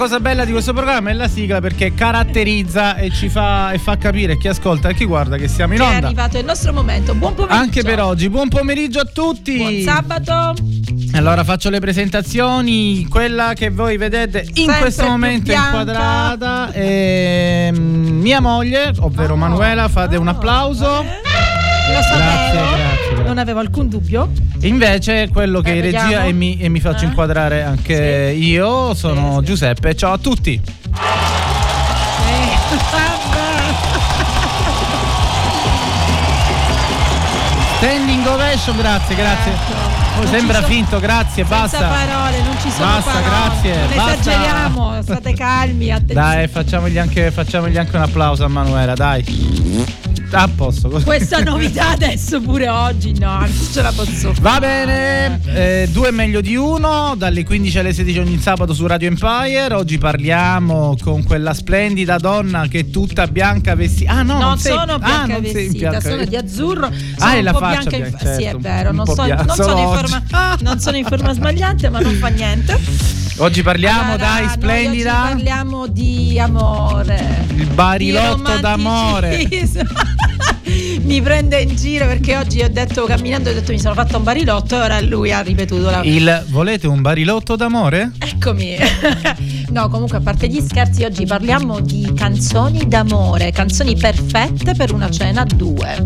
cosa bella di questo programma è la sigla perché caratterizza e ci fa, e fa capire chi ascolta e chi guarda che siamo in onda. È arrivato il nostro momento. Buon pomeriggio. Anche per oggi, buon pomeriggio a tutti. Buon sabato. Allora faccio le presentazioni, quella che voi vedete in Sempre questo momento inquadrata è mm, mia moglie, ovvero Oh. Manuela, fate un Oh. applauso. Eh, Lo sapevo. Grazie, grazie. Non avevo alcun dubbio. Invece quello che Eh, in regia vediamo. e mi, e mi faccio Eh? inquadrare anche io sono Sì, sì. Giuseppe. Ciao a tutti. Standing ovation, grazie, grazie. Ecco. Oh, Non sembra finto, grazie, Senza basta. parole, non ci sono Basta, parole. grazie, Non basta. esageriamo, state calmi, attenzione. Dai, facciamogli anche, facciamogli anche un applauso a Manuela, dai. A posto. Questa novità adesso pure oggi, no, non ce la posso fare. Va bene, eh, due è meglio di uno, dalle 15 alle 16 ogni sabato su Radio Empire. Oggi parliamo con quella splendida donna che è tutta bianca vestita. Ah no, non sei- sono ah, bianca non sei vestita, sono di azzurro. Ah, Sono è un la faccia bianca in bianca, fa- Sì, è certo, vero, non, so- non sono in solo forma, non sono in forma sbagliante, ma non fa niente. Oggi parliamo, Allora, dai, splendida. parliamo di amore. Il di barilotto d'amore. romanticismo. mi prende in giro perché oggi ho detto camminando ho detto mi sono fatta un barilotto e ora lui ha ripetuto la Il volete un barilotto d'amore? Eccomi. no, comunque a parte gli scherzi, oggi parliamo di canzoni d'amore, canzoni perfette per una cena a due.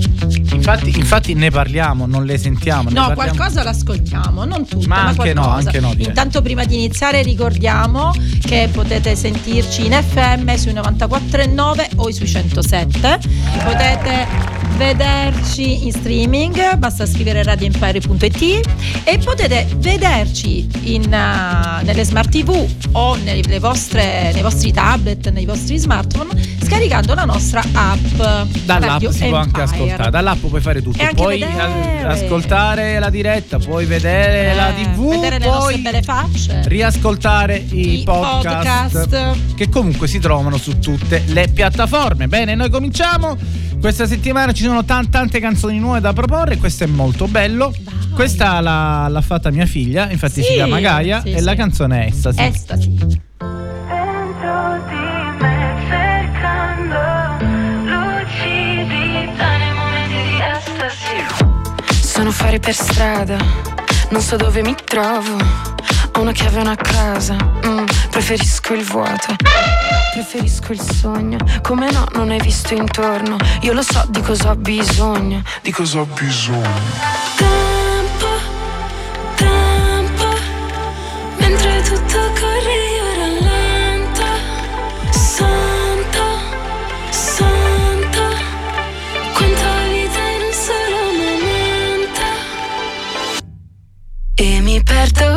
Infatti, infatti ne parliamo, non le sentiamo. No, parliamo. qualcosa l'ascoltiamo, non tutto, Ma ma, anche no, qualcosa. anche no, direi. Intanto prima di iniziare ricordiamo che potete sentirci in FM sui 94.9 o sui 107. Potete vederci in streaming, basta scrivere radioempire.it e potete vederci in, uh, nelle smart TV o nelle vostre, nei vostri tablet, nei vostri smartphone scaricando la nostra app. Dall'app Radio si può anche ascoltare, dall'app puoi fare tutto, puoi vedere. ascoltare la diretta, puoi vedere Eh, la TV, vedere le nostre belle facce. riascoltare i, I podcast, podcast. che comunque si trovano su tutte le piattaforme. Bene, noi cominciamo. Questa settimana ci sono tan- tante canzoni nuove da proporre, questo è molto bello. Dai. Questa l'ha, l'ha fatta mia figlia, infatti si Sì, chiama Gaia sì, e sì. la canzone è Estasi. Estasi. Dentro di me cercando lucidità nei momenti di estasi. Sono fuori per strada, non so dove mi trovo. Ho una chiave e una casa, mm, preferisco il vuoto. Preferisco il sogno, come no, non hai visto intorno. Io lo so di cosa ho bisogno. di cosa ho bisogno. Tempo, tempo, mentre tutto corre io rallento. Santo, santo, quanta vita in un solo momento. E mi perdo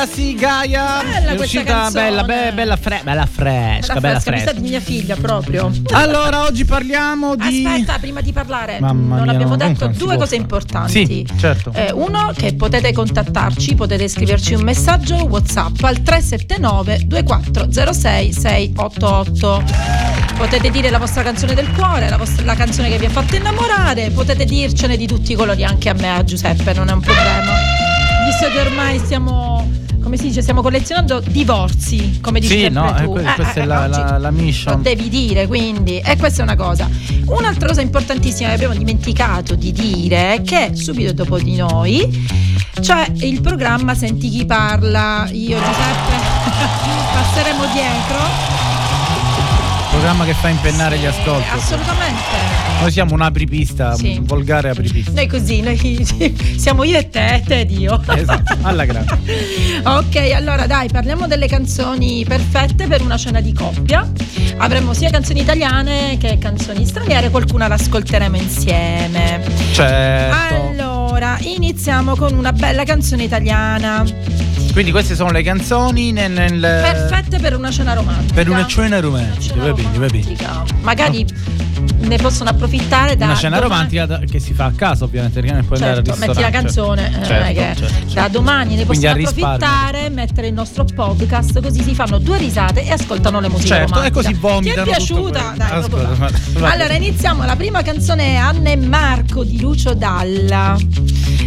Estasi Gaia Bella è questa uscita bella, be- bella, fre- bella fresca, La bella fresca, di mia figlia proprio. Allora, oggi parliamo di Aspetta, prima di parlare, Mamma non mia, abbiamo detto non si due cose importanti. Sì, certo. Eh, uno, che potete contattarci, potete scriverci un messaggio WhatsApp al 379 2406 688. Potete dire la vostra canzone del cuore, la, vostra- la canzone che vi ha fatto innamorare, potete dircene di tutti i colori anche a me, a Giuseppe, non è un problema. Visto che ormai stiamo, come si dice, stiamo collezionando divorzi, come dici Sì, sempre no, eh, tu. que- questa è la- oggi la- la mission. Lo devi dire, quindi. E questa è una cosa. Un'altra cosa importantissima che abbiamo dimenticato di dire è che subito dopo di noi c'è il programma Senti chi parla. Io, Giuseppe, passeremo dietro. programma che fa impennare gli ascolti. Assolutamente. Noi siamo un apripista, Sì. un volgare apripista. Noi così, noi siamo io e te, te ed io. Esatto, alla grande. Ok, allora dai, parliamo delle canzoni perfette per una cena di coppia. Avremo sia canzoni italiane che canzoni straniere, qualcuna l'ascolteremo insieme. Certo. Allora, iniziamo con una bella canzone italiana. Quindi queste sono le canzoni nel... nel- Perfette per una cena romantica. Per una cena Una romantica, cena va bene, va bene. romantica. Ne possono approfittare da Una cena domani- romantica che si fa a casa, ovviamente, perché non puoi andare al Certo, metti la canzone, eh, Certo, che certo, certo. da domani ne Quindi possono approfittare e mettere il nostro podcast così si fanno due risate e ascoltano le musiche Certo, e romantiche. così vomitano Ti è piaciuta? Dai, Ascolta, ma- Allora iniziamo, la prima canzone è Anna e Marco di Lucio Dalla.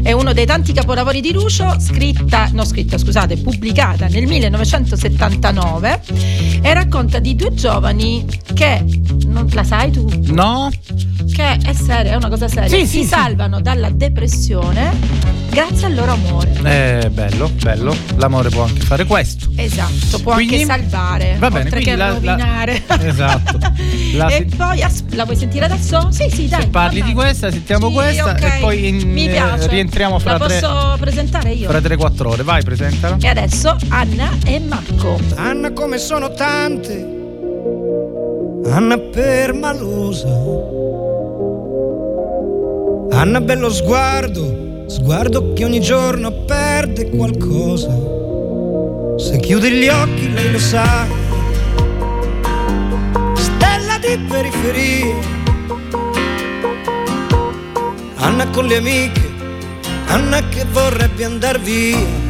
È uno dei tanti capolavori di Lucio, scritta, no scritta, scusate, pubblicata nel 1979 e racconta di due giovani che non la sai tu? No? che è seria, è una cosa seria. Sì, si sì, sì. salvano dalla depressione grazie al loro amore. Eh, bello, bello. L'amore può anche fare questo. Esatto, può Quindi- anche salvare, Va bene, oltre che la- la- rovinare. Esatto. La e se- poi as- la vuoi sentire adesso? Sì, sì, dai. Se parli va di questa, sentiamo Sì, questa ok. e poi in- Mi eh, piace. rientriamo fra La tre- posso presentare io? Fra 3-4 ore, vai, presentala. E adesso Anna e Marco. Anna come sono tante, Anna permalosa. Anna bello sguardo, sguardo che ogni giorno perde qualcosa. Se chiude gli occhi lei lo sa. Stella di periferia. Anna con le amiche, Anna che vorrebbe andar via.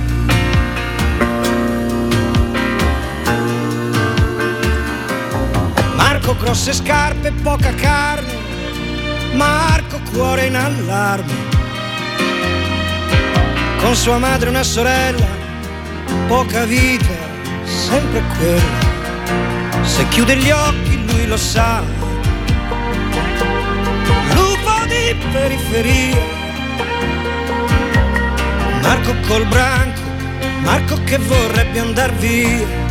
Marco grosse scarpe, poca carne, Marco cuore in allarme. Con sua madre una sorella, poca vita, sempre quella. Se chiude gli occhi lui lo sa. Lupo di periferia. Marco col branco, Marco che vorrebbe andar via.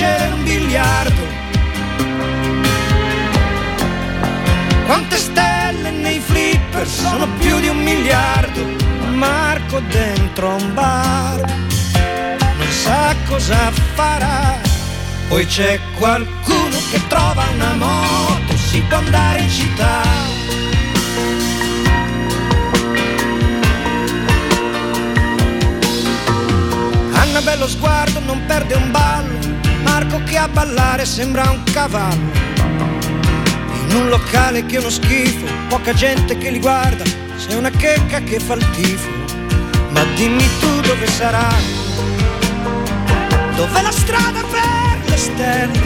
È un biliardo. Quante stelle nei flipper sono più di un miliardo. Marco dentro un bar non sa cosa farà. Poi c'è qualcuno che trova una moto, si può andare in città. Anna bello sguardo, non perde un ballo. Marco che a ballare sembra un cavallo. In un locale che è uno schifo, poca gente che li guarda. C'è una checca che fa il tifo. Ma dimmi tu dove sarà? Dov'è la strada per le stelle?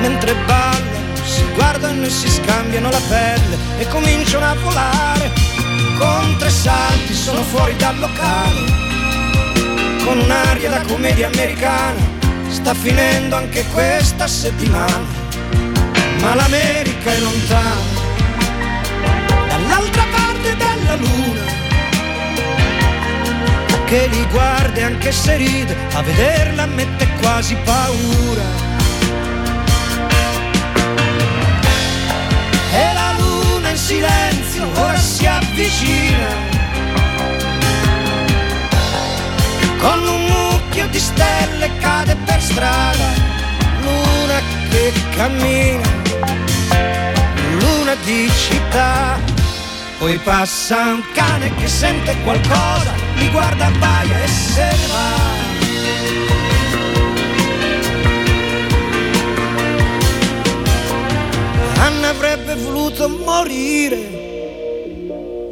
Mentre ballano, si guardano e si scambiano la pelle e cominciano a volare. Con tre salti sono fuori dal locale. Con un'aria da commedia americana. Sta finendo anche questa settimana. Ma l'America è lontana. Dall'altra parte della luna. Che li guarda e anche se ride. A vederla mette quasi paura. E la luna in silenzio ora si avvicina. Un mucchio di stelle cade per strada. Luna che cammina, luna di città. Poi passa un cane che sente qualcosa, li guarda, abbaia e se ne va. Anna avrebbe voluto morire.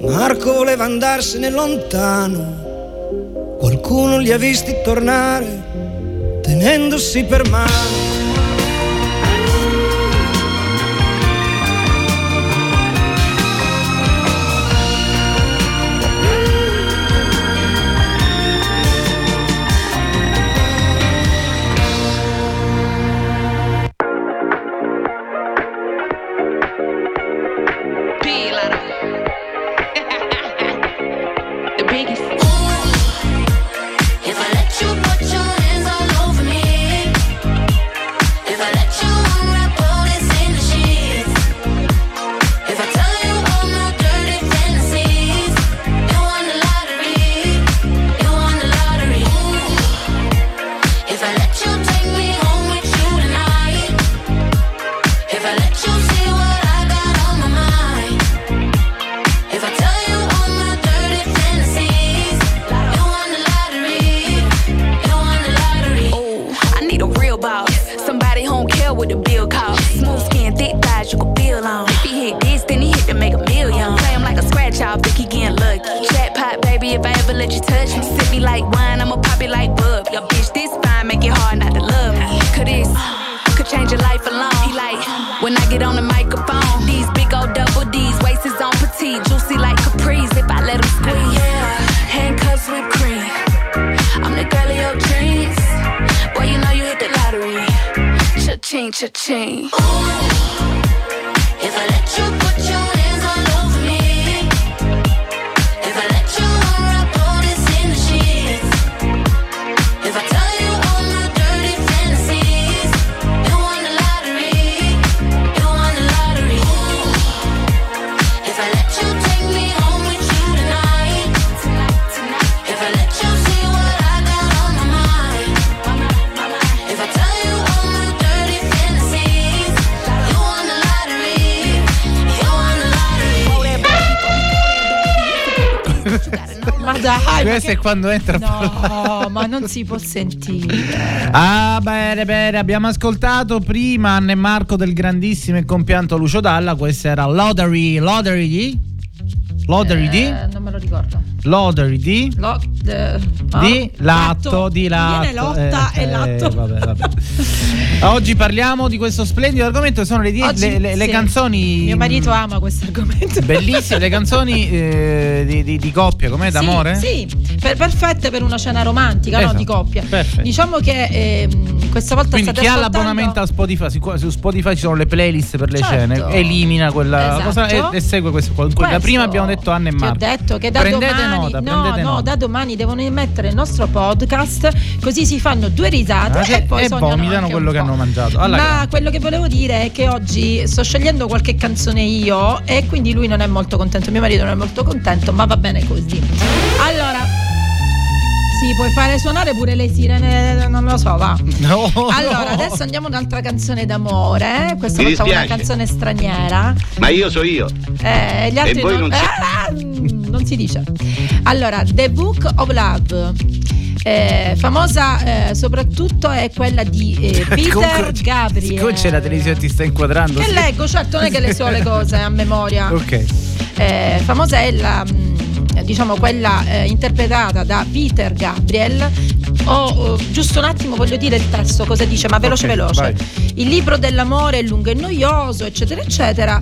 Marco voleva andarsene lontano. Qualcuno li ha visti tornare tenendosi per mano. Questo che- è quando entra No, ma non si può sentire. Ah, bene, bene. Abbiamo ascoltato prima Anne e Marco del grandissimo e compianto Lucio Dalla. Questa era Lottery. Lottery di? Lottery di? Eh, non me lo ricordo. Lottery di? Lo- de- ah, Di latto, di latto. Viene lotta Eh, e latto. eh, vabbè, vabbè. Oggi parliamo di questo splendido argomento. Sono le, die- Oggi, le- le- le sì. canzoni. Mio marito ama questo argomento. Bellissime, le canzoni eh, di, di- di coppia, com'è? D'amore? Sì, sì, per- perfette per una cena romantica, no? Esatto, Di coppia. perfetto. Diciamo che ehm, questa volta Quindi chi ha l'abbonamento a Spotify, su Spotify ci sono le playlist per le Certo. scene, elimina quella Esatto. cosa e, e segue questo. Questo, prima abbiamo detto Anne e Ti ho Marco. detto che da prendete domani, nota, no, prendete no, nota. da domani devono mettere il nostro podcast, così si fanno due risate Ah, e poi e vomitano quello che hanno mangiato. Alla Ma grande. quello che volevo dire è che oggi sto scegliendo qualche canzone io e quindi lui non è molto contento, mio marito non è molto contento, ma va bene così. Allora sì, puoi fare suonare pure le sirene, non lo so, va. No, Allora, no. adesso andiamo ad un'altra canzone d'amore. eh. Questa Mi volta una dispiace. canzone straniera. Ma io so io. Eh, gli altri voi non, non si- Ah, mm, non si dice. Allora, The Book of Love. eh, famosa eh, soprattutto è quella di eh, Peter Comunque, Gabriel. Siccome c'è la televisione ti sta inquadrando. Che sì. leggo, certo, non è che le so le cose a memoria. Ok. Eh, famosa è la, mh, diciamo, quella eh, interpretata da Peter Gabriel. O, o, giusto un attimo voglio dire il testo, cosa dice, ma veloce Ok, veloce. vai. Il libro dell'amore è lungo e noioso, eccetera, eccetera.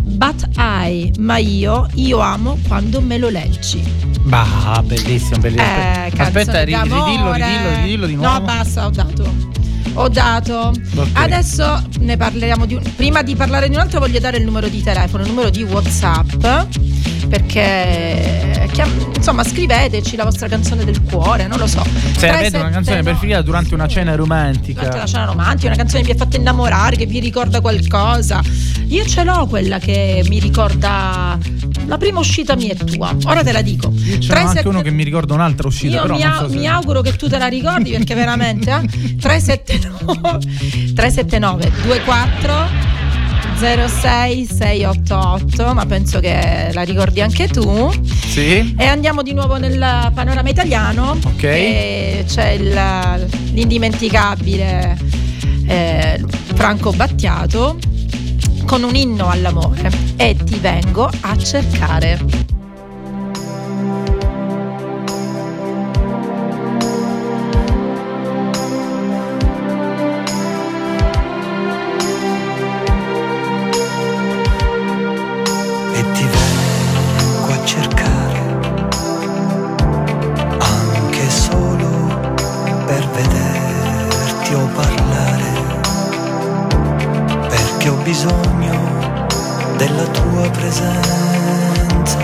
But I, ma io, io amo quando me lo leggi. Bah, bellissimo, bellissimo. Eh, Aspetta, ri- ridillo, ridillo, ridillo di nuovo. No, basta, ho dato. Ho dato. Ok. Adesso ne parleremo di un. Prima di parlare di un altro, voglio dare il numero di telefono, il numero di WhatsApp. Perché chiam- insomma scriveteci la vostra canzone del cuore, non lo so. Se avete una canzone 379 preferita durante una cena romantica. Durante una cena romantica, una canzone che vi ha fatto innamorare, che vi ricorda qualcosa. Io ce l'ho quella che mi ricorda la prima uscita mia e tua. Ora te la dico. Io ce anche uno che mi ricorda un'altra uscita, Io però mi, au- so mi auguro che tu te la ricordi perché veramente eh? 379 379 24 06 688 ma penso che la ricordi anche tu Sì. e andiamo di nuovo nel panorama italiano Ok. e c'è il- l'indimenticabile eh, Franco Battiato con un inno all'amore e ti vengo a cercare tua presenza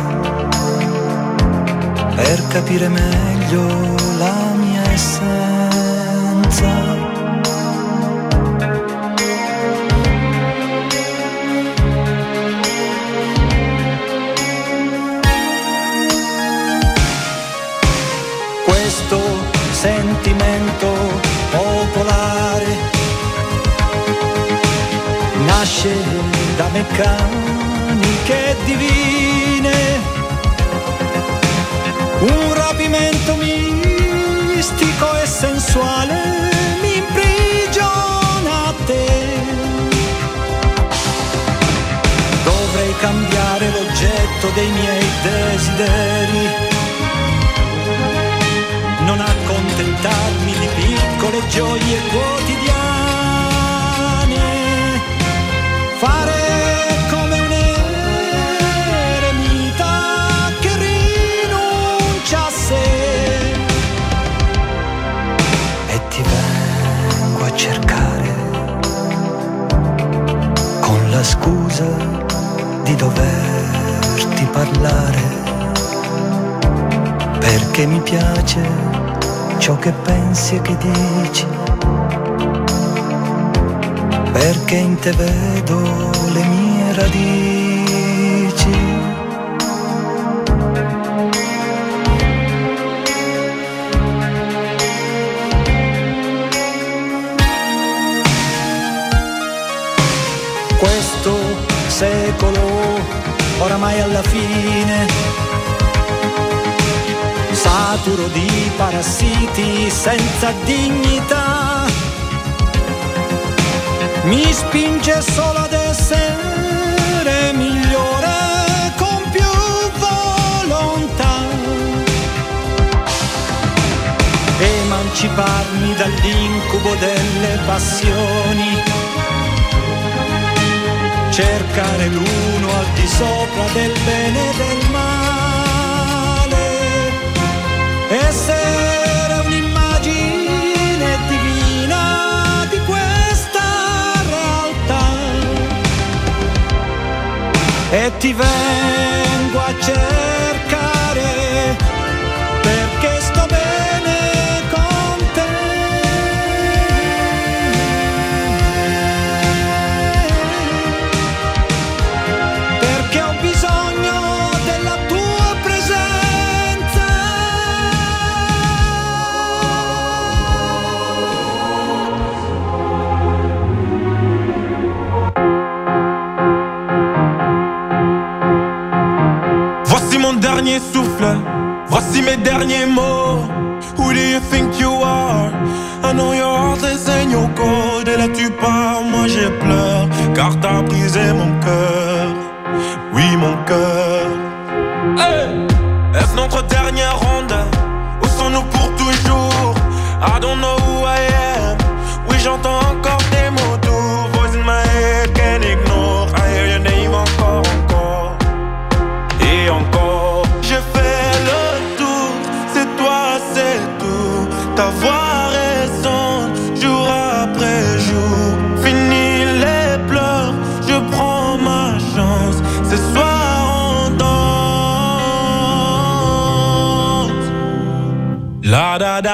per capire meglio la che divine, un rapimento mistico e sensuale mi imprigiona a te. Dovrei cambiare l'oggetto dei miei desideri, non accontentarmi di piccole gioie quotidiane. Scusa di doverti parlare, perché mi piace ciò che pensi e che dici, perché in te vedo le mie radici. Secolo oramai alla fine. Saturo di parassiti senza dignità. Mi spinge solo ad essere migliore con più volontà. Emanciparmi dall'incubo delle passioni cercare l'uno al di sopra del bene e del male, essere un'immagine divina di questa realtà. E ti vengo voici mes derniers mots. Who do you think you are? I know you're heartless and you're cold. Et là tu pars, moi j'ai pleure, car t'as brisé mon cœur. Oui, mon cœur. Da da da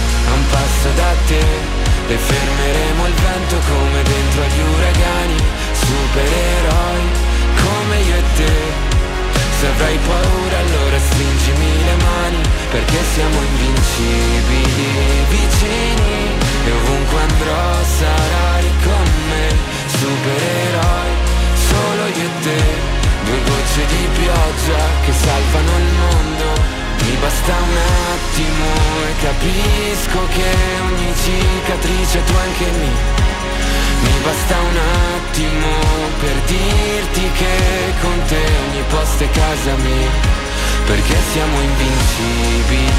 un passo da te. E fermeremo il vento come dentro agli uragani, supereroi come io e te. Se avrai paura allora stringimi le mani, perché siamo invincibili vicini. E ovunque andrò sarai capisco che ogni cicatrice tu anche mi Mi basta un attimo per dirti che con te ogni posto è casa mia perché siamo invincibili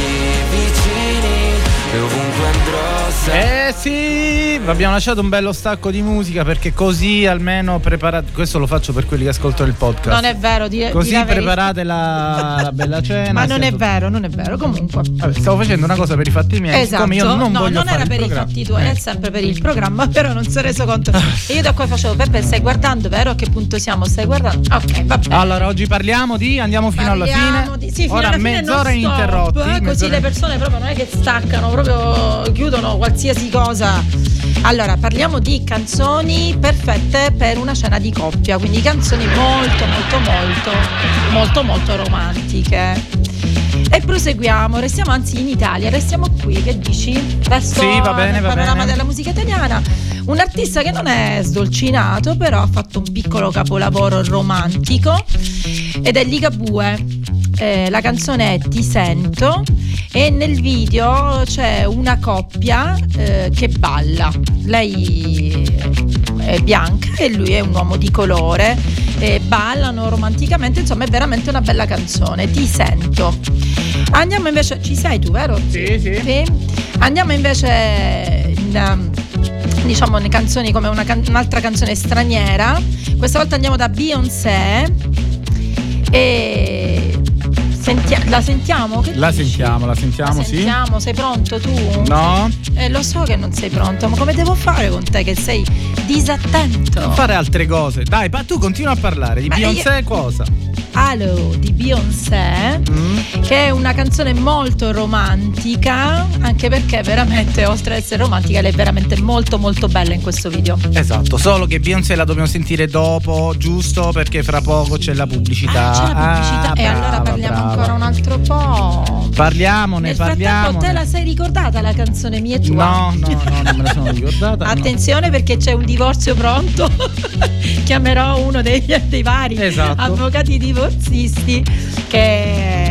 vicini e ovunque andrò sai Eh sì, vi abbiamo lasciato un bello stacco di musica perché così almeno preparate. Questo lo faccio per quelli che ascoltano il podcast. Non è vero, di, Così di preparate la, la bella cena. Ma non è vero, non è vero. Comunque. Vabbè, stavo facendo una cosa per i fatti miei. Esatto, Siccome io non no, voglio non fare era il per i fatti tuoi, è sempre per il programma, però non si è reso conto. E io da qua facevo, Peppe, stai guardando, vero? A che punto siamo? Stai guardando? Ok, va bene. Allora, oggi parliamo di. Andiamo fino alla Parliamo fine. Di- sì, fino Ora alla fine mezz'ora non stop, ininterrotti. eh, Così mezz'ora- le persone proprio non è che staccano, proprio chiudono qualsiasi cosa. Allora, parliamo di canzoni perfette per una cena di coppia, quindi canzoni molto, molto, molto, molto, molto romantiche. E proseguiamo, restiamo anzi in Italia, restiamo qui, che dici? Resto Sì, va bene, nel va panorama bene. della musica italiana. Un artista che non è sdolcinato, però ha fatto un piccolo capolavoro romantico ed è Ligabue. Eh, la canzone è Ti sento e nel video c'è una coppia eh, che balla. Lei è bianca e lui è un uomo di colore. E ballano romanticamente, insomma è veramente una bella canzone. Ti sento. Andiamo invece, ci sei tu, vero? Sì, sì. Andiamo invece in, um, diciamo in canzoni come una can- un'altra canzone straniera. Questa volta andiamo da Beyoncé e sentia- la sentiamo? Che La dici? sentiamo, la sentiamo, La sì. sentiamo, sei pronto tu? No? Eh, lo so che non sei pronto, ma come devo fare con te che sei disattento? Fare altre cose. Dai, ma tu continua a parlare di Ma Beyoncé cosa? Halo di Beyoncé, Mm? che è una canzone molto romantica, anche perché veramente, oltre ad essere romantica, lei è veramente molto molto bella in questo video. Esatto, solo che Beyoncé la dobbiamo sentire dopo, giusto? Perché fra poco c'è la pubblicità. C'è la pubblicità Ah, e brava, allora parliamo brava. Ancora un altro po'. Parliamone, Nel frattempo parliamo. te la sei ricordata la canzone mia e tua? No, no, no, non me la sono ricordata. no. Attenzione perché c'è un divorzio pronto. Chiamerò uno dei, dei vari Esatto. avvocati divorzisti che-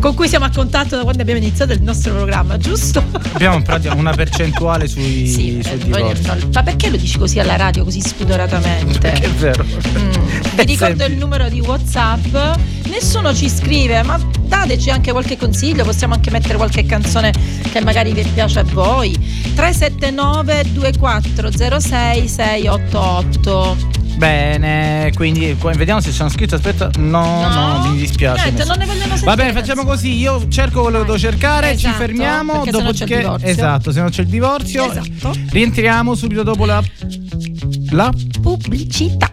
con cui siamo a contatto da quando abbiamo iniziato il nostro programma, giusto? Abbiamo una percentuale sui, Sì, sui eh, divorzi. no, ma perché lo dici così alla radio, così spudoratamente? È vero. Mm, Vi ricordo il numero di WhatsApp. Nessuno ci scrive, ma dateci anche qualche consiglio. Possiamo anche mettere qualche canzone che magari vi piace a voi. 379 2406 688. Bene, quindi vediamo se ci hanno scritto. Aspetta, no, no, mi dispiace. Niente, Va bene, facciamo così. Io cerco quello che devo cercare, ci Esatto, fermiamo. c'è il Dopodiché, esatto, se non c'è il divorzio, Esatto. rientriamo subito dopo la. La pubblicità.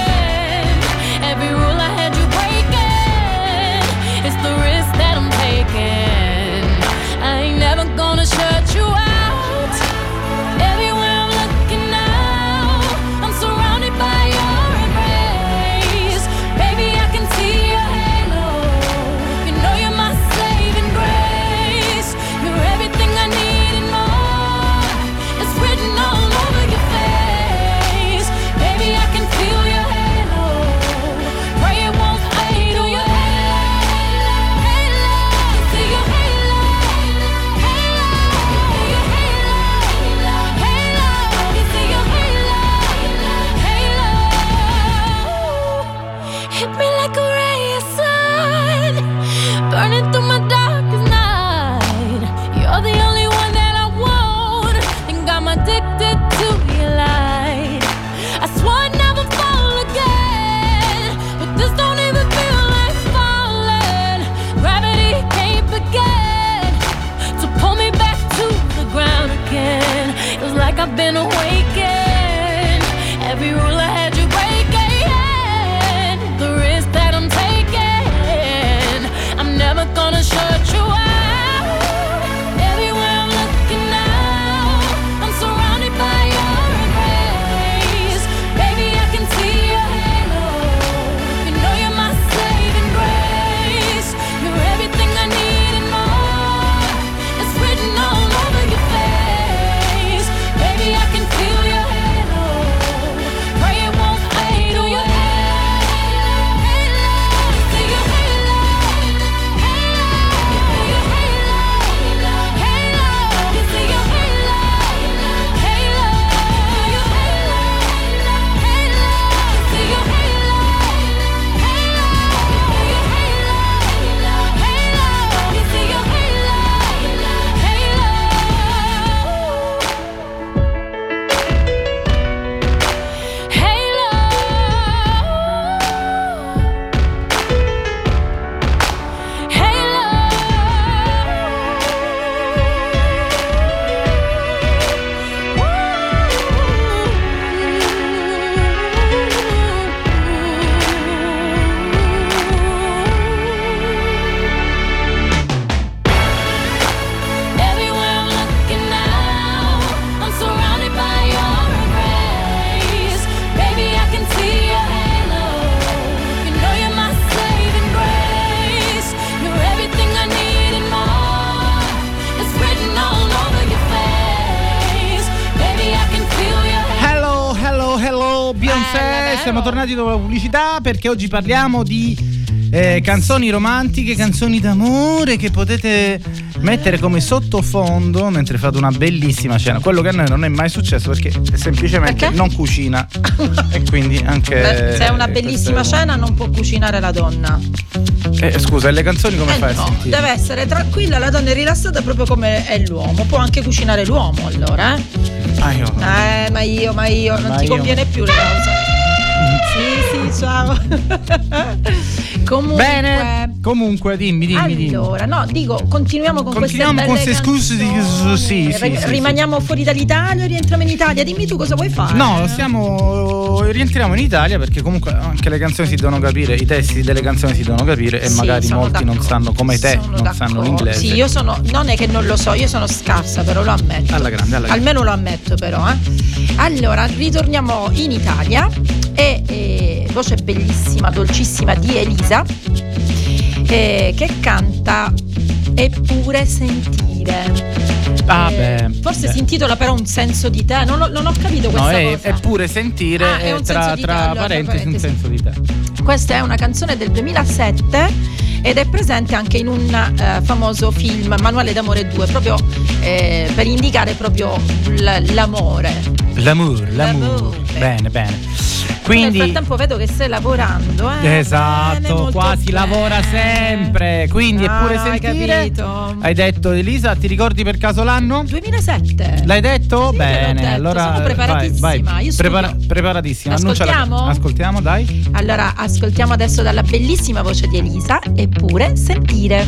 I've been awakened. Every rule I Siamo tornati dopo la pubblicità perché oggi parliamo di eh, canzoni romantiche, canzoni d'amore che potete mettere come sottofondo mentre fate una bellissima cena. Quello che a noi non è mai successo perché semplicemente Perché? non cucina e quindi anche... Beh, Se è una bellissima cena non può cucinare la donna. Eh, scusa, e le canzoni come Eh fai a no, deve essere tranquilla, la donna è rilassata proprio come è l'uomo. Può anche cucinare l'uomo allora, eh? Ah, io- Eh, ma io, ma io, non Ma ti io- conviene più le cose. Ciao. Comunque. Bene, comunque dimmi, dimmi, dimmi. Allora, no, dico, continuiamo con Continuiamo con queste queste scuse di canzoni. sì, sì, Ri- sì, Rimaniamo fuori dall'Italia o rientriamo in Italia? Dimmi tu cosa vuoi fare. No, stiamo. rientriamo in Italia perché comunque anche le canzoni si devono capire, i testi delle canzoni si devono capire e magari molti non d'accordo. sanno come te, Sono non sanno d'accordo. l'inglese. Sì, io sono. Non è che non lo so, io sono scarsa, però lo ammetto. Alla grande, alla grande. Almeno lo ammetto, però. eh. Allora, ritorniamo in Italia e, e voce bellissima, dolcissima di Elisa eh, che canta Eppure sentire. Ah, Eh, beh. Forse beh. si intitola però Un senso di te. Non, ho- non ho capito No, questa è, cosa. è pure sentire Ah, è eh, un tra, senso di te, tra allora, parentesi un senso di te. Questa è una canzone del 2007 ed è presente anche in un eh, famoso film Manuale d'amore 2, proprio eh, per indicare proprio l- l'amore. L'amour, l'amour. L'amour. Bene, bene. Quindi- Nel frattempo vedo che stai lavorando, eh. Esatto, qua si lavora sempre. Quindi Ah, eppure no, hai sentire. capito. Hai detto Elisa, ti ricordi per caso l'anno? 2007. L'hai detto? Sì, Bene, detto, allora sono vai, preparatissima, vai. io studio. Prepara- preparatissima. Ascoltiamo? Ascoltiamo, dai. Allora, ascoltiamo adesso dalla bellissima voce di Elisa, eppure sentire.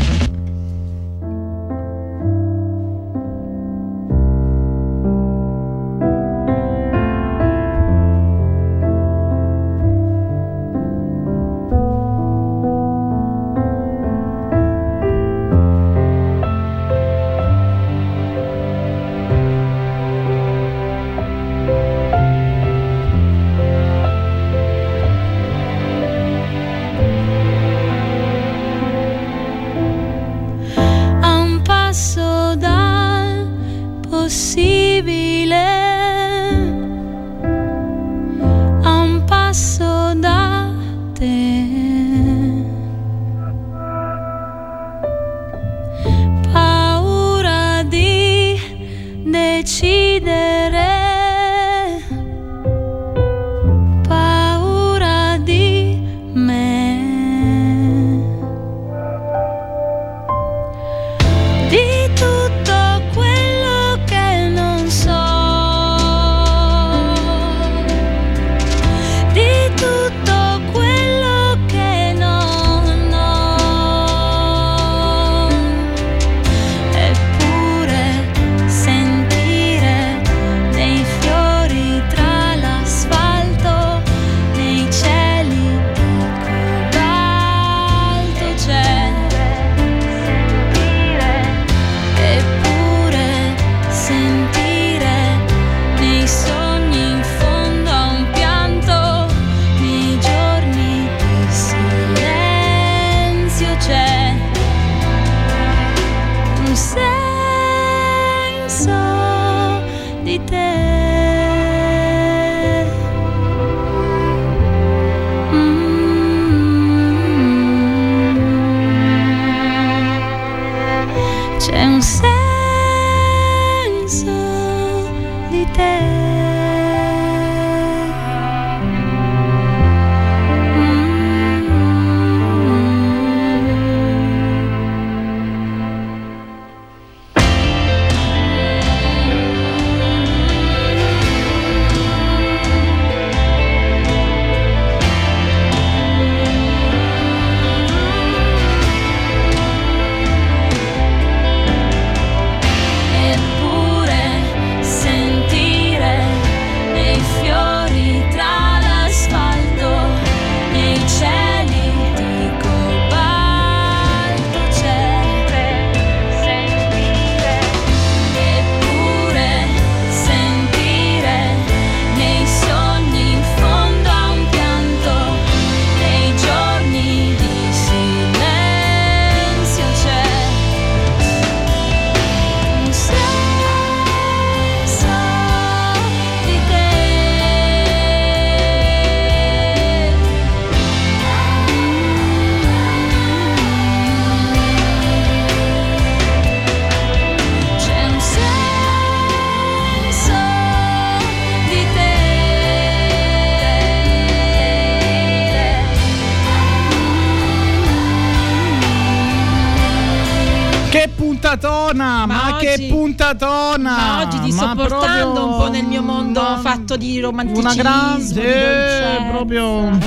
Puntatona! Ma, Ma che oggi- puntatona! Ma oggi ti sto portando un po' nel mio mondo una- fatto di romanticismo, Una di grande, dolcezza. proprio.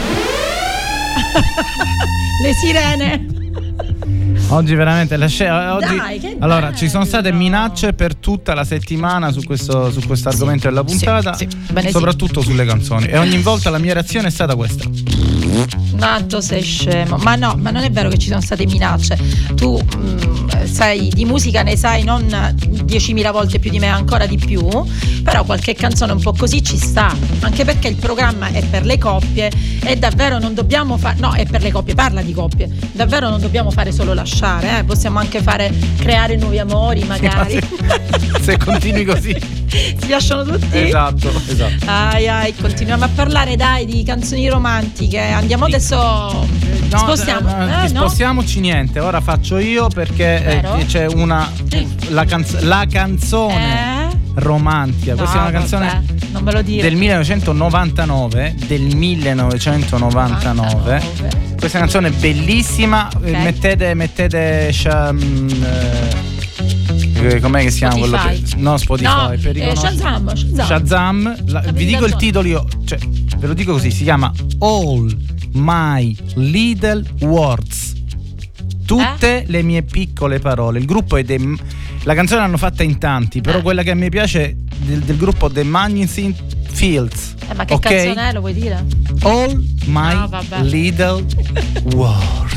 Le sirene. Oggi veramente la scena. Oggi... Dai, che allora, ci sono state minacce per tutta la settimana su questo, su questo argomento della puntata, sì, bene sì. soprattutto sulle canzoni. E ogni volta la mia reazione è stata questa. Natto sei scemo. Ma no, ma non è vero che ci sono state minacce. Tu mm, sai di musica ne sai non 10.000 volte più di me, ancora di più. Però qualche canzone un po' così ci sta. Anche perché il programma è per le coppie e davvero non dobbiamo fare. No, è per le coppie, parla di coppie. Davvero non dobbiamo fare solo lasciare, eh. possiamo anche fare creare nuovi amori, magari. Se continui così. si lasciano tutti? esatto, esatto. Ai ai, continuiamo a parlare dai di canzoni romantiche. Andiamo adesso. No, spostiamo. eh, Eh, no? spostiamoci niente, ora faccio io perché eh, c'è una la, canz- la canzone Eh? romantica. No, Questa è una vabbè, canzone non me lo dire. del 1999. Del 1999. Questa canzone è bellissima. eh, Ok. Mettete, mettete. mm, eh, com'è che si chiama quello? Per- no, Spotify. No, per eh, Shazam, Shazam. Shazam, la- vi dico il titolo io, cioè, ve lo dico così, si chiama All My Little Words. Tutte le mie piccole parole. Il gruppo è dei la canzone l'hanno fatta in tanti, però quella che a me piace è del, del gruppo The Magnificent Fields. Eh, ma che ok? canzone è, lo vuoi dire? All My No. Little Words.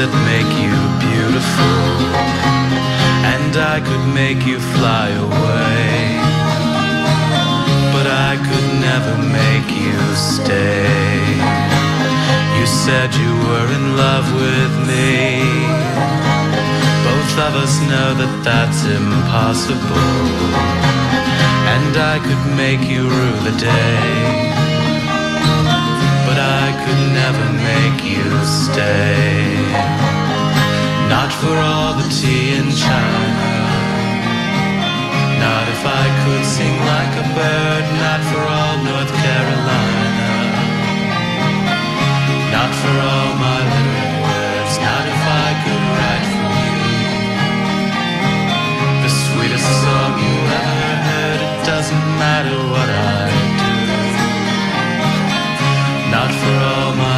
That make you beautiful. And I could make you fly away. But I could never make you stay. You said you were in love with me. Both of us know that that's impossible and I could make you rue the day. Could never make you stay. Not for all the tea in China. Not if I could sing like a bird. Not for all North Carolina. Not for all my little words. Not if I could write for you. The sweetest song you ever heard. It doesn't matter what I do.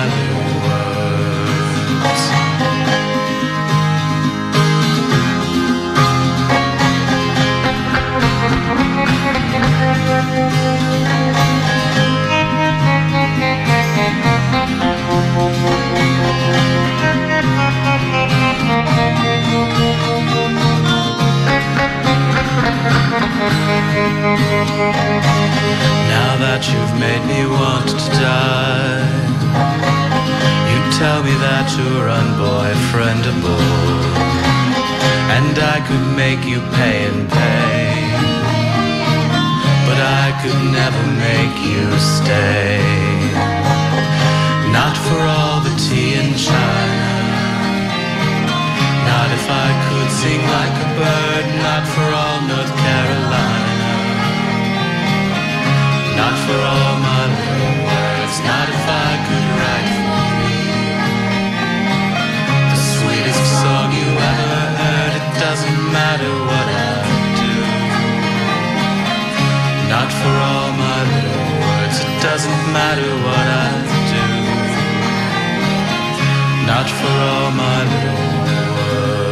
Could make you pay and pay, but I could never make you stay. Not for all the tea in China. Not if I could sing like a bird, not for all North Carolina. Not for all my doesn't matter what I do. Not for all my little words, it doesn't matter what I do. Not for all my little Just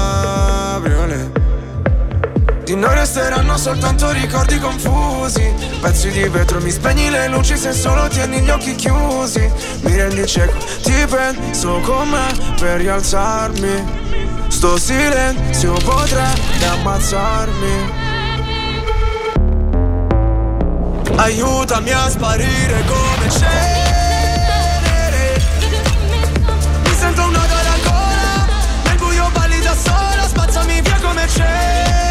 Di noi resteranno soltanto ricordi confusi. Pezzi di vetro, mi spegni le luci se solo tieni gli occhi chiusi. Mi rendi cieco, ti penso con me per rialzarmi. Sto silenzio potrebbe ammazzarmi. Aiutami a sparire come cenere. Mi sento un odore al gola Nel buio balli da sola Spazzami via come cenere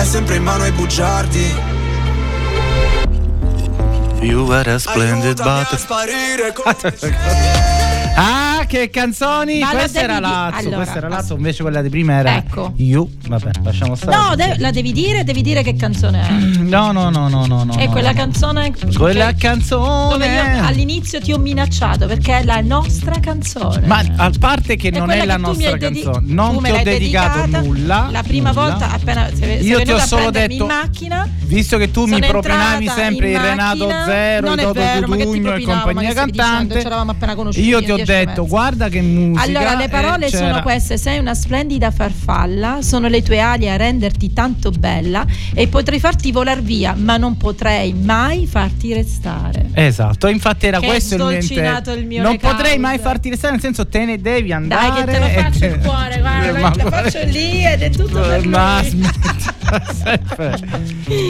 è sempre in mano ai bugiardi You were a splendid Aiutami butterfly. Ah, che canzoni! Ma la questa era Lazzo, allora, questa era Lazzo, invece quella di prima era Ecco. You. Vabbè, lasciamo stare. No, de- la devi dire, devi dire che canzone è. No, no, no, no, no, no. è quella no. canzone Quella canzone. all'inizio ti ho minacciato perché è la nostra canzone. Ma a parte che È non è la nostra dedi- canzone, tu non ti ho dedicato nulla. La prima nulla. volta appena sei, sei Io ti ho solo detto- in macchina. Visto che tu mi propinavi sempre il Renato. Zero, il Toto Cutugno e compagnia cantante. Io ti in ho detto, guarda che musica. Allora, le e parole sono queste: sei una splendida farfalla, sono le tue ali a renderti tanto bella e potrei farti volar via, ma non potrei mai farti restare. Esatto, infatti era Che questo il mio intento. il mio Non recaudo. potrei mai farti restare, nel senso te ne devi andare. Dai, che te lo faccio te- il cuore, guarda, Ma te lo faccio lì ed è tutto per Ma lui.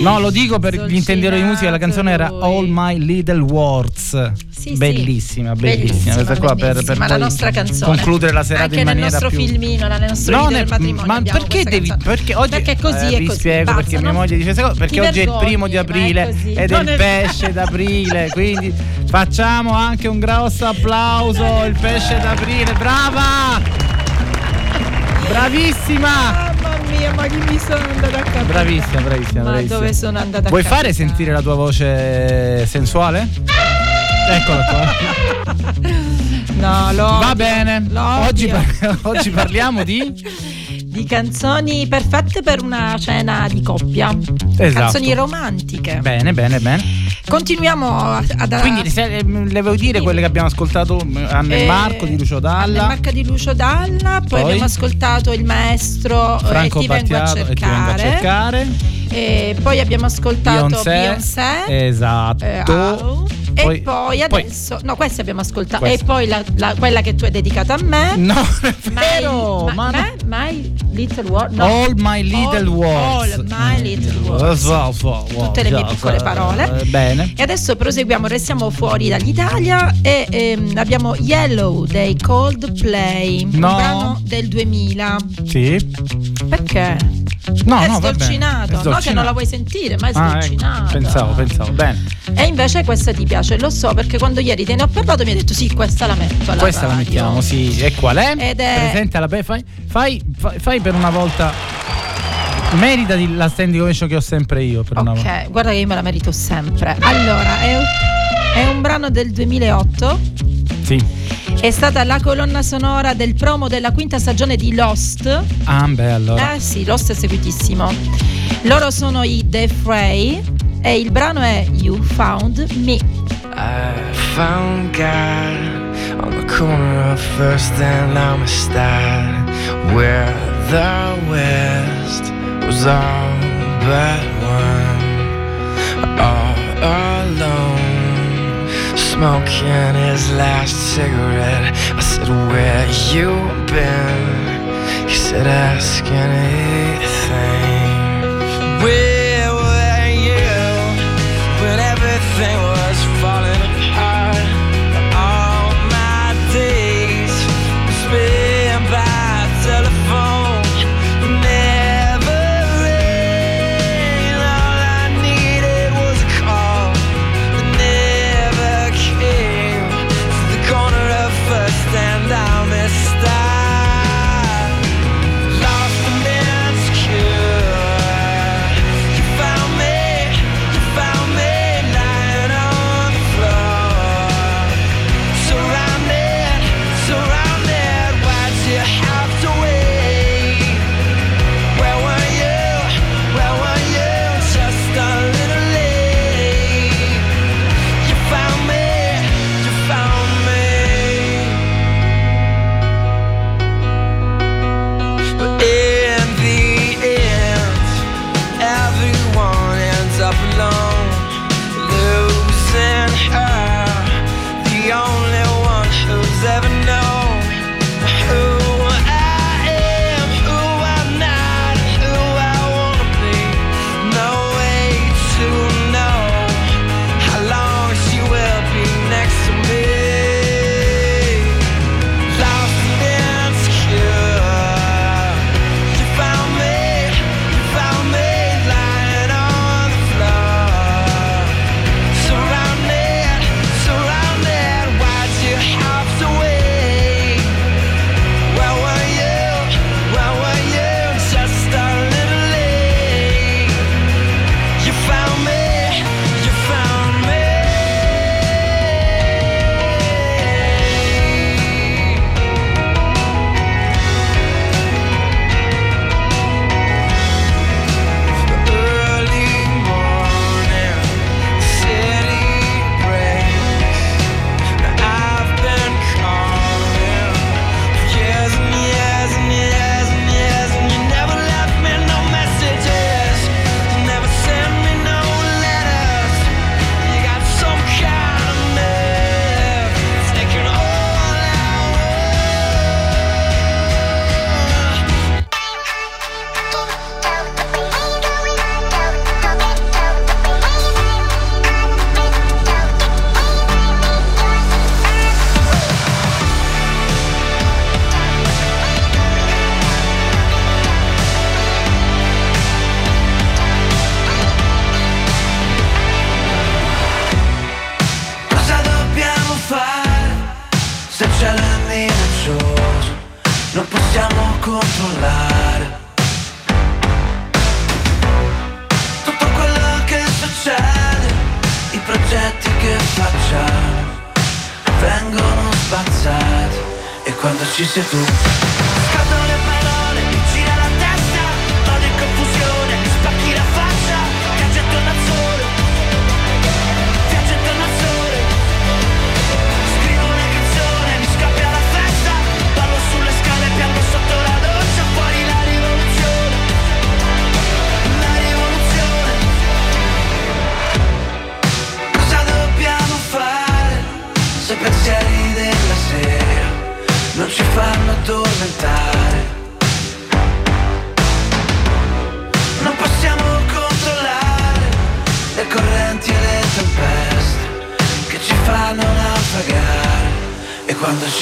No, lo dico per gli intenditori di musica, la canzone era All My Little Words. Sì, bellissima, sì. bellissima. Questa qua per, per la nostra canzone. concludere la serata Anche in nel maniera nostro più filmino, nel nostro No, video del ne- matrimonio. ma perché devi canzone. perché oggi Perché così eh, è vi così. spiego basta, perché mia moglie dice perché Ti oggi è il primo di è aprile così. ed è il è- pesce d'aprile quindi facciamo anche un grosso applauso il pesce d'aprile brava bravissima Mamma mia, ma chi mi sono andata a capire? bravissima bravissima Ma bravissima. dove sono andata a vuoi fare sentire la tua voce sensuale? eccola qua. No, lo va bene. Oggi, par- oggi parliamo di di canzoni perfette per una cena di coppia. Esatto. Canzoni romantiche. bene bene bene Continuiamo ad Quindi se, eh, le volevo dire quelle che abbiamo ascoltato eh, Anna e Eh, Marco di Lucio Dalla, Marca di Lucio Dalla, poi, Poi? abbiamo ascoltato il maestro eh, Franco e ti vengo a Battiato e ti vengo a cercare. cercare. E poi abbiamo ascoltato Beyoncé. Beyoncé. Esatto. eh, E Poi- poi poi- adesso, no, queste abbiamo ascoltato. Queste. E poi la- la- quella che tu hai dedicata a me. No, è My- vero, ma, ma My Little World. no. All My Little Words. All My Little wow, Tutte le mie piccole parole. eh, Bene. E adesso proseguiamo, restiamo fuori dall'Italia e ehm, abbiamo Yellow dei Coldplay, No. del 2000. Sì. Perché? No, è no, sdolcinato, È no che non sdolcinato. la vuoi sentire, ma è Ah, ecco. sdolcinato. Pensavo, pensavo. Bene. E invece questa ti piace, lo so perché quando ieri te ne ho parlato mi hai detto sì, questa la metto alla Questa la radio. mettiamo, sì. E qual è? Ed è- Presentala, beh, fai, fai, fai, fai per una volta. Merita la standing ovation che ho sempre io. Per una volta. Ok, guarda che io me la merito sempre. Allora, è un, è un brano del 2008. Sì. È stata la colonna sonora del promo della quinta stagione di Lost. Ah, beh, allora. Eh sì, Lost è seguitissimo. Loro sono i The Fray e il brano è You Found Me. I found God on the corner of First and Amistad, where the West was all but one, all alone, smoking his last cigarette. I said, "Where you been?" He said, "Ask anything."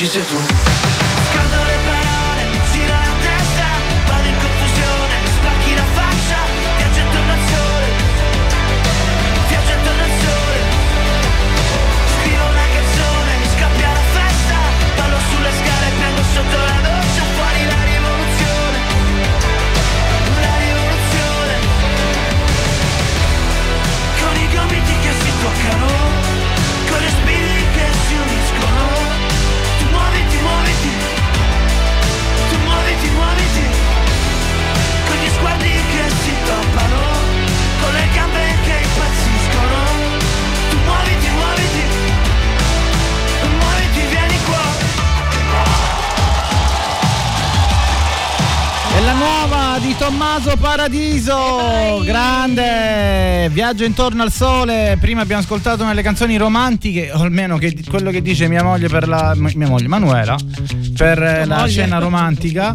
E quando Tommaso Paradiso, grande, viaggio intorno al sole. Prima abbiamo ascoltato una delle canzoni romantiche, o almeno che- quello che dice mia moglie per la mia moglie Manuela per eh, la moglie. scena romantica.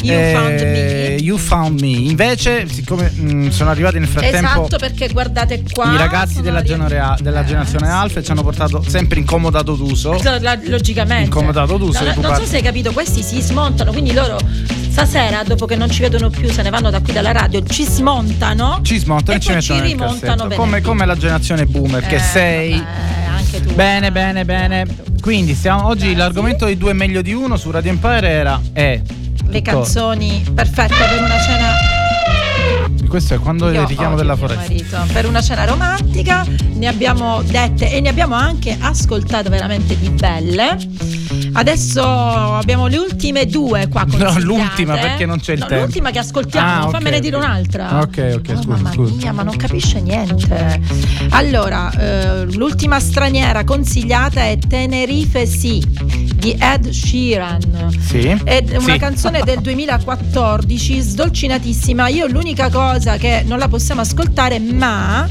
You found me. You found me. Invece, siccome mh, sono arrivati nel frattempo Esatto, perché guardate qua. i ragazzi della, genera- della generazione Alfa ci hanno portato sempre incomodato d'uso. La- Logicamente. Incomodato sei No, no, non so se hai capito, questi si smontano, quindi loro stasera, dopo che non ci vedono più, se ne vanno da qui dalla radio, ci smontano. Ci smontano e, ci ci rimontano. Come, come la generazione boomer che Eh, sei. vabbè, anche tu. Bene, bene, bene. Quindi stiamo, oggi l'argomento di due meglio di uno su Radio Empire era è Le canzoni perfette per una cena. Questo è quando Io il richiamo della foresta. marito. Per una cena romantica ne abbiamo dette e ne abbiamo anche ascoltate veramente di belle. Adesso abbiamo le ultime due qua No, consigliate. l'ultima perché non c'è il No, tempo. L'ultima che ascoltiamo, Ah, ok, fammene ok. dire un'altra. Ok, ok, Oh, scusa, mamma scusa. mia, ma non capisce niente. Allora, eh, l'ultima straniera consigliata è Tenerife Sì di Ed Sheeran. Sì. È una Sì. canzone del 2014, sdolcinatissima. Io l'unica cosa che non la possiamo ascoltare, ma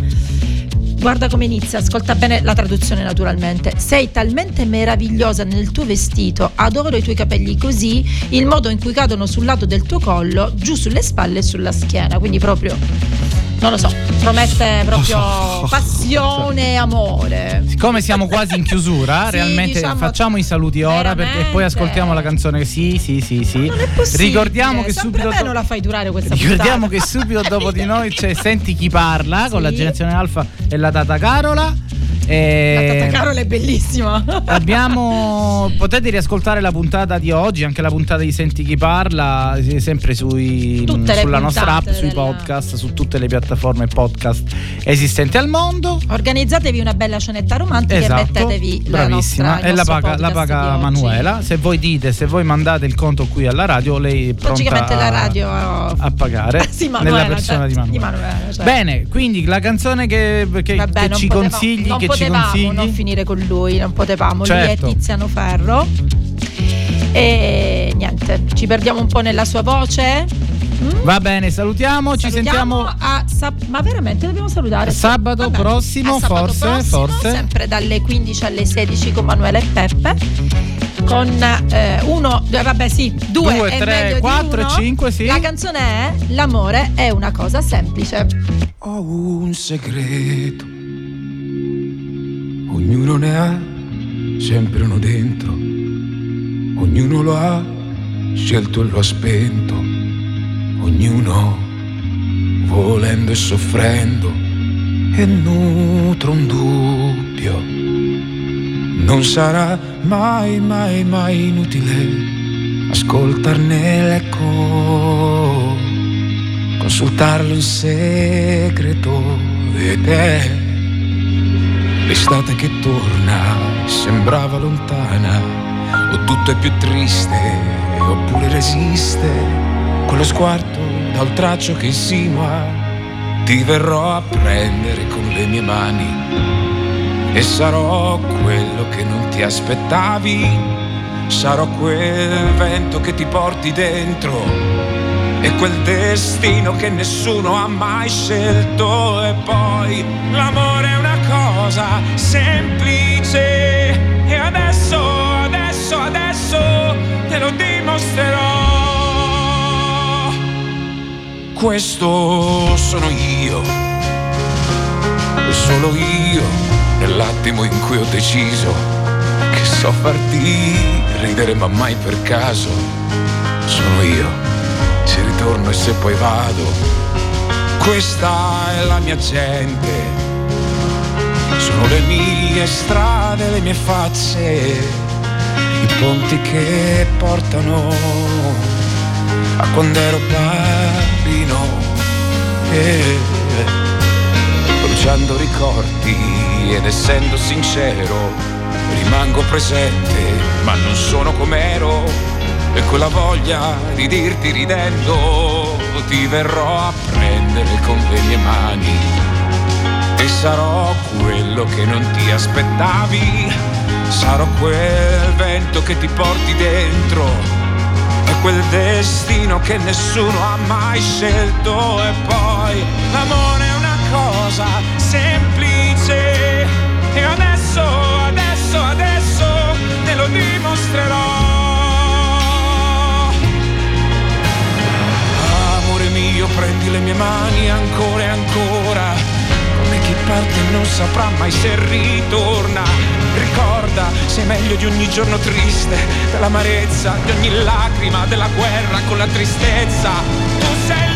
guarda come inizia, ascolta bene la traduzione naturalmente. Sei talmente meravigliosa nel tuo vestito, adoro i tuoi capelli così, il modo in cui cadono sul lato del tuo collo, giù sulle spalle e sulla schiena, quindi proprio non lo so, promette proprio passione e amore. Siccome siamo quasi in chiusura, Sì, realmente diciamo- facciamo i saluti ora perché poi ascoltiamo la canzone. Sì, sì, sì, sì. Ricordiamo che subito me non la fai durare questa Ricordiamo puntata. che subito dopo di noi c'è Senti chi parla con la Sì. generazione Alfa e la Tata Carola. E La Tata Carola è bellissima. Abbiamo potete riascoltare la puntata di oggi, anche la puntata di Senti chi parla, eh, sempre sui, le sulla nostra app, puntate sui della- podcast, su tutte le piattaforme podcast esistenti al mondo. Organizzatevi una bella cenetta romantica e Esatto, mettetevi la bravissima. nostra, il e la paga, la. Manuela. Se voi dite, se voi mandate il conto qui alla radio, lei è pronta Logicamente la a- radio a pagare Sì, Manuela, nella persona cioè, di Manuela. di Manuela, cioè. Bene, quindi la canzone che, che- Vabbè, che ci potevamo- consigli, che potevamo consigli. non finire con lui, non potevamo. Certo. Lui è Tiziano Ferro. E niente, ci perdiamo un po' nella sua voce. Va bene, salutiamo, ci Salutiamo sentiamo a sab- ma veramente dobbiamo salutare sabato Vabbè, prossimo, sabato forse, prossimo, forse. sempre dalle 15 alle 16 con Manuela e Peppe con eh, uno eh, vabbè sì due, Due, tre, quattro e uno. cinque, sì. la canzone è l'amore è una cosa semplice Ho un segreto, ognuno ne ha sempre uno dentro, ognuno lo ha scelto e lo ha spento, ognuno volendo e soffrendo e nutro un dubbio. Non sarà mai, mai, mai inutile ascoltarne l'eco, consultarlo in segreto ed è l'estate che torna, sembrava lontana, o tutto è più triste, oppure resiste, quello sguardo da oltraccio che insinua, ti verrò a prendere con le mie mani e sarò quello che non ti aspettavi. Sarò quel vento che ti porti dentro e quel destino che nessuno ha mai scelto. E poi l'amore è una cosa semplice. E adesso, adesso, adesso te lo dimostrerò. Questo sono io, solo io, nell'attimo in cui ho deciso che so farti ridere ma mai per caso. Sono io, se ritorno e se poi vado, questa è la mia gente. Sono le mie strade, le mie facce, i ponti che portano a quando ero bambino. Eh, bruciando ricordi ed essendo sincero, rimango presente, ma non sono com'ero. E quella voglia di dirti ridendo, ti verrò a prendere con le mie mani. E sarò quello che non ti aspettavi, sarò quel vento che ti porti dentro, e quel destino che nessuno ha mai scelto. E poi l'amore è una cosa semplice, e adesso, adesso, adesso te lo dimostrerò. Amore mio, prendi le mie mani ancora e ancora, chi parte non saprà mai se ritorna. Ricorda, sei meglio di ogni giorno triste, dell'amarezza, di ogni lacrima, della guerra con la tristezza. Tu sei